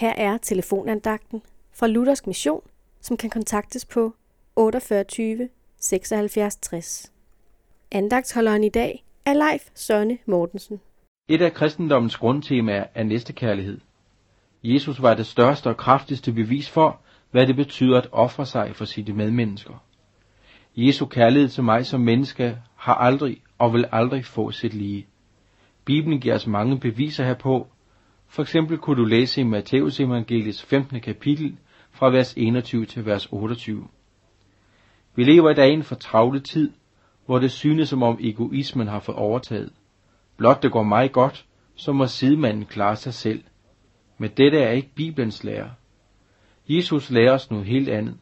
Her er telefonandagten fra Luthersk Mission, som kan kontaktes på 48 76 60. Andagtsholderen i dag er Leif Sønne Mortensen. Et af kristendommens grundtemaer er næstekærlighed. Jesus var det største og kraftigste bevis for, hvad det betyder at ofre sig for sine medmennesker. Jesu kærlighed til mig som menneske har aldrig og vil aldrig få sit lige. Bibelen giver os mange beviser herpå. For eksempel kunne du læse i Matteus evangeliets 15. kapitel fra vers 21 til vers 28. Vi lever i dag i en fortravlet tid, hvor det synes som om egoismen har fået overtaget. Blot det går mig godt, så må sidemanden klare sig selv. Men dette er ikke Bibelens lære. Jesus lærer os noget helt andet.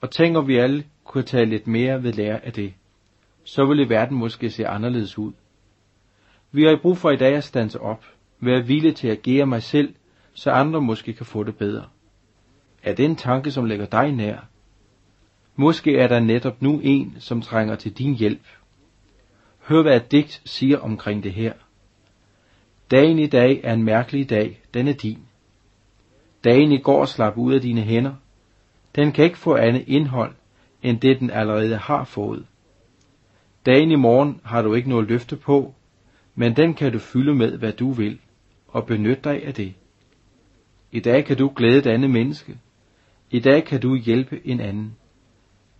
Og tænker vi alle kunne tage lidt mere ved lære af det, så ville verden måske se anderledes ud. Vi har i brug for i dag at standse op, være villig til at agere mig selv, så andre måske kan få det bedre. Er det en tanke, som lægger dig nær? Måske er der netop nu en, som trænger til din hjælp. Hør hvad et digt siger omkring det her. Dagen i dag er en mærkelig dag, den er din. Dagen i går slap ud af dine hænder. Den kan ikke få andet indhold, end det den allerede har fået. Dagen i morgen har du ikke noget løfte på, men den kan du fylde med, hvad du vil, og benyt dig af det. I dag kan du glæde et andet menneske. I dag kan du hjælpe en anden.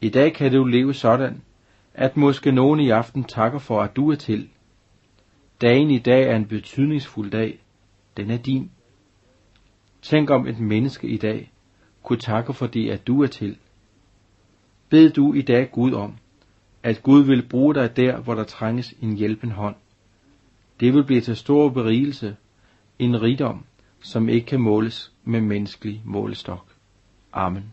I dag kan du leve sådan, at måske nogen i aften takker for, at du er til. Dagen i dag er en betydningsfuld dag. Den er din. Tænk om et menneske i dag kunne takke for det, at du er til. Bed du i dag Gud om, at Gud vil bruge dig der, hvor der trænges en hjælpen hånd. Det vil blive til stor berigelse, en rigdom, som ikke kan måles med menneskelig målestok. Amen.